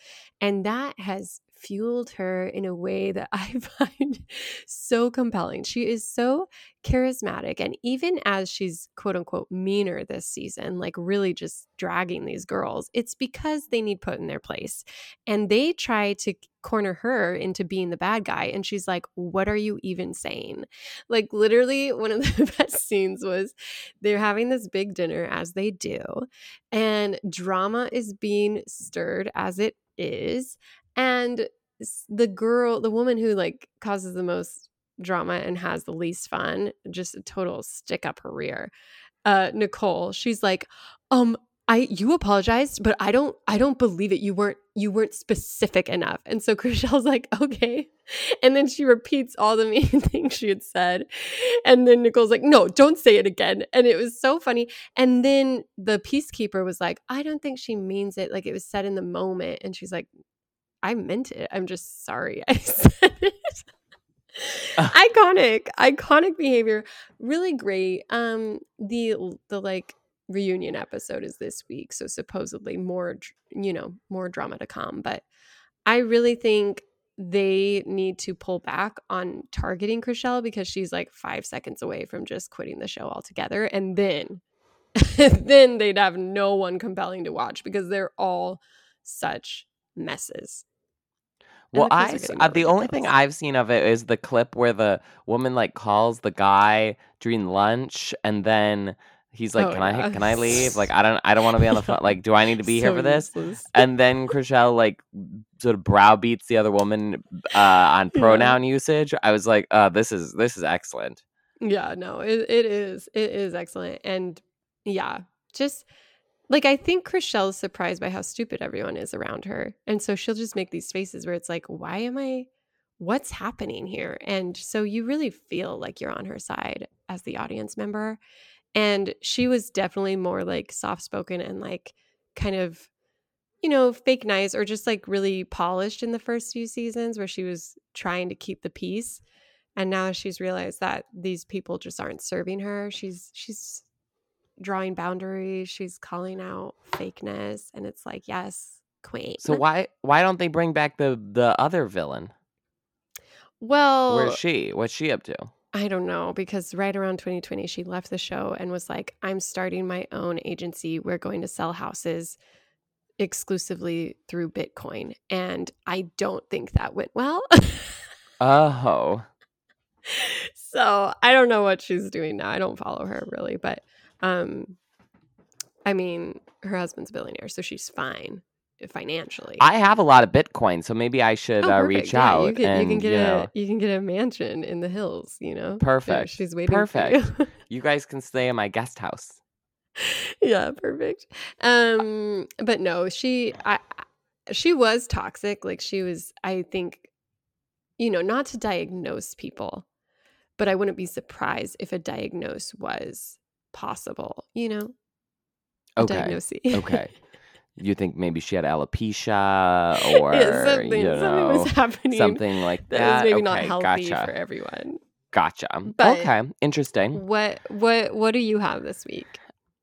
[SPEAKER 1] And that has fueled her in a way that I find so compelling. She is so charismatic. And even as she's quote unquote meaner this season, like really just dragging these girls, it's because they need put in their place. And they try to corner her into being the bad guy. And she's like, What are you even saying? Like, literally, one of the best scenes was they're having this big dinner, as they do, and drama is being stirred as it is. And the girl, the woman who like causes the most drama and has the least fun, just a total stick up her rear. Uh, Nicole, she's like, um, I you apologized, but I don't I don't believe it. You weren't you weren't specific enough. And so Chrishell's like, okay. And then she repeats all the mean things she had said. And then Nicole's like, no, don't say it again. And it was so funny. And then the peacekeeper was like, I don't think she means it. Like it was said in the moment. And she's like, I meant it. I'm just sorry I said it. iconic, iconic behavior. Really great. Um, the the like reunion episode is this week, so supposedly more, you know, more drama to come. But I really think they need to pull back on targeting Chrishell because she's like five seconds away from just quitting the show altogether, and then then they'd have no one compelling to watch because they're all such messes.
[SPEAKER 2] Well, I
[SPEAKER 1] are
[SPEAKER 2] s-
[SPEAKER 1] getting
[SPEAKER 2] uh, the only thing. I've seen of it is the clip where the woman like calls the guy during lunch and then he's like,
[SPEAKER 1] Oh,
[SPEAKER 2] "Can I
[SPEAKER 1] can
[SPEAKER 2] I leave? Like I don't I don't want to be on the phone. Like do I need to be here for this?"
[SPEAKER 1] useless.
[SPEAKER 2] And then Chrishell like sort of browbeats the other woman uh, on
[SPEAKER 1] Yeah.
[SPEAKER 2] pronoun usage. I was like, uh, "This is this is excellent."
[SPEAKER 1] Yeah, no, it, it is. It is excellent. And yeah, just like I think Chrishell's surprised by how stupid everyone is around her. And so she'll just make these faces where it's like, why am I what's happening here? And so you really feel like you're on her side as the audience member. And she was definitely more like soft spoken and like kind of, you know, fake nice or just like really polished in the first few seasons where she was trying to keep the peace and now she's realized that these people just aren't serving her she's she's drawing boundaries she's calling out fakeness and it's like yes queen
[SPEAKER 2] So why why don't they bring back the the other villain?
[SPEAKER 1] well
[SPEAKER 2] Where's she? What's she up to?
[SPEAKER 1] i don't know because right around 2020 she left the show and was like i'm starting my own agency we're going to sell houses exclusively through bitcoin and i don't think that went well
[SPEAKER 2] Oh,
[SPEAKER 1] so I don't know what she's doing now. I don't follow her really, but um I mean, her husband's a billionaire, so she's fine financially.
[SPEAKER 2] I have a lot of Bitcoin, so maybe I should
[SPEAKER 1] Oh,
[SPEAKER 2] uh, reach
[SPEAKER 1] Yeah,
[SPEAKER 2] out
[SPEAKER 1] You can,
[SPEAKER 2] and
[SPEAKER 1] you can get
[SPEAKER 2] you
[SPEAKER 1] a you can get a mansion in the hills. You know,
[SPEAKER 2] perfect.
[SPEAKER 1] she's waiting
[SPEAKER 2] Perfect.
[SPEAKER 1] for you.
[SPEAKER 2] You guys can stay in my guest house.
[SPEAKER 1] yeah, perfect. Um, but no, she I- she was toxic. Like she was, I think, you know, not to diagnose people, but I wouldn't be surprised if a diagnose was possible, you know?
[SPEAKER 2] Okay.
[SPEAKER 1] diagnosis.
[SPEAKER 2] Okay. You think maybe she had alopecia or
[SPEAKER 1] yeah, something,
[SPEAKER 2] you
[SPEAKER 1] something was happening
[SPEAKER 2] something like
[SPEAKER 1] that
[SPEAKER 2] that?
[SPEAKER 1] was maybe not healthy
[SPEAKER 2] gotcha.
[SPEAKER 1] for everyone.
[SPEAKER 2] Gotcha.
[SPEAKER 1] But-
[SPEAKER 2] okay, interesting.
[SPEAKER 1] What what what do you have this week?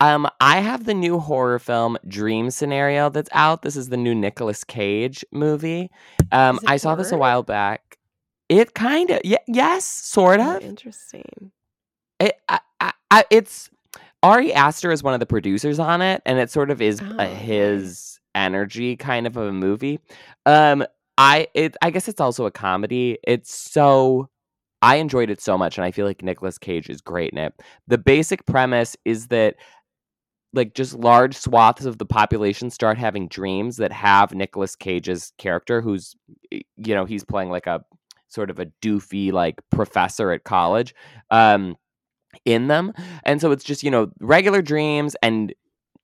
[SPEAKER 2] Um, I have the new horror film Dream Scenario that's out. This is the new Nicolas Cage movie. Um, I saw this a while back. It kind of, y- yes, sort
[SPEAKER 1] Oh,
[SPEAKER 2] of.
[SPEAKER 1] interesting.
[SPEAKER 2] It, I, I, I, it's Ari Aster is one of the producers on it, and it sort of is
[SPEAKER 1] Oh,
[SPEAKER 2] a, his energy kind of a movie. Um, I it I guess it's also a comedy. It's so I enjoyed it so much, and I feel like Nicolas Cage is great in it. The basic premise is that like just large swaths of the population start having dreams that have Nicolas Cage's character, who's you know he's playing like a sort of a doofy like professor at college. Um, in them. And so it's just, you know, regular dreams and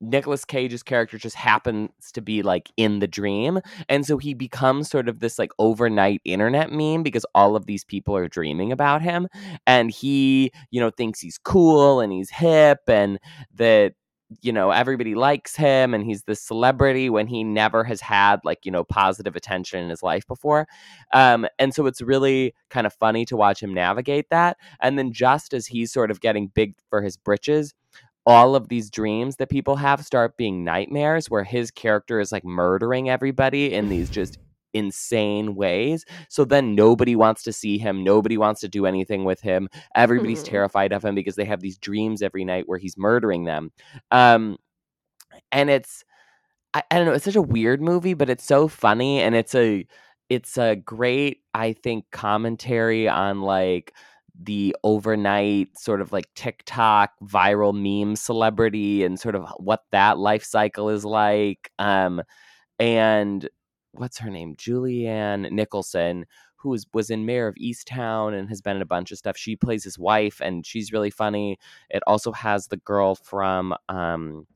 [SPEAKER 2] Nicolas Cage's character just happens to be like in the dream. And so he becomes sort of this like overnight internet meme because all of these people are dreaming about him. And he, you know, thinks he's cool and he's hip and that, you know, everybody likes him and he's this celebrity when he never has had like, you know, positive attention in his life before. Um, and so it's really kind of funny to watch him navigate that. And then just as he's sort of getting big for his britches, all of these dreams that people have start being nightmares where his character is like murdering everybody in these just insane ways. So then nobody wants to see him. Nobody wants to do anything with him. Everybody's
[SPEAKER 1] Mhm.
[SPEAKER 2] terrified of him because they have these dreams every night where he's murdering them. Um, and it's, I, I don't know, it's such a weird movie, but it's so funny and it's a, it's a great, I think, commentary on like the overnight sort of like TikTok viral meme celebrity and sort of what that life cycle is like. Um, and what's her name? Julianne Nicholson, who was, was in Mare of Easttown and has been in a bunch of stuff. She plays his wife and she's really funny. It also has the girl from um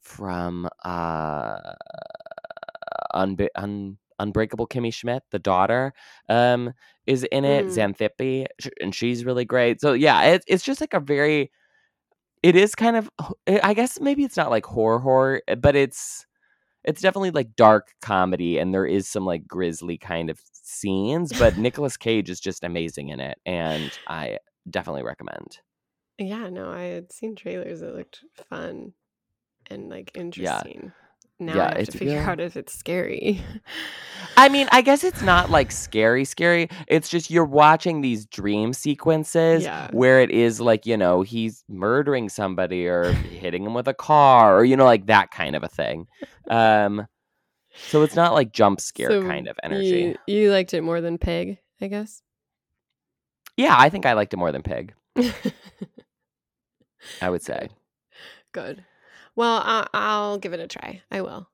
[SPEAKER 2] from uh Unbe- Un- Unbreakable Kimmy Schmidt, the daughter, um, is in it.
[SPEAKER 1] Mm.
[SPEAKER 2] Xanthippe, and she's really great. So yeah, it, it's just like a very. It is kind of. I guess maybe it's not like horror horror, but it's it's definitely like dark comedy, and there is some like grisly kind of scenes. But Nicolas Cage is just amazing in it, and I definitely recommend.
[SPEAKER 1] Yeah, no, I had seen trailers that looked fun and like interesting. Now
[SPEAKER 2] Yeah,
[SPEAKER 1] I have to figure
[SPEAKER 2] real-
[SPEAKER 1] out if it's scary.
[SPEAKER 2] I mean, I guess it's not like scary, scary. It's just you're watching these dream sequences
[SPEAKER 1] Yeah.
[SPEAKER 2] where it is like, you know, he's murdering somebody or hitting him with a car or, you know, like that kind of a thing. Um, so it's not like jump scare
[SPEAKER 1] So
[SPEAKER 2] kind of energy.
[SPEAKER 1] You, you liked it more than Pig, I guess.
[SPEAKER 2] Yeah, I think I liked it more than Pig, I would say.
[SPEAKER 1] Good. Well, I- I'll give it a try. I will,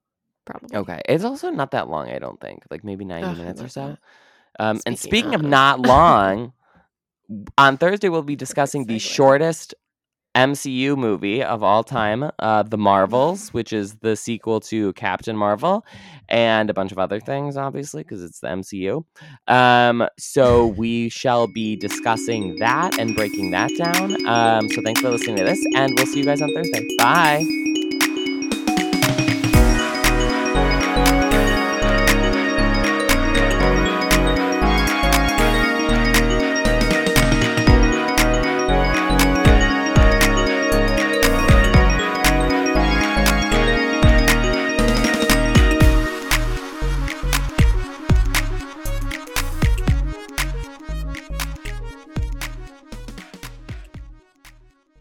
[SPEAKER 1] probably.
[SPEAKER 2] Okay. It's also not that long, I don't think. Like maybe 90
[SPEAKER 1] Ugh,
[SPEAKER 2] minutes or so. Um, and
[SPEAKER 1] Speaking
[SPEAKER 2] speaking of
[SPEAKER 1] of.
[SPEAKER 2] not long, on Thursday we'll be discussing the shortest MCU movie of all time, uh, The Marvels, which is the sequel to Captain Marvel, and a bunch of other things, obviously, because it's the MCU. Um, so we shall be discussing that and breaking that down. Um, so thanks for listening to this, and we'll see you guys on Thursday. Bye.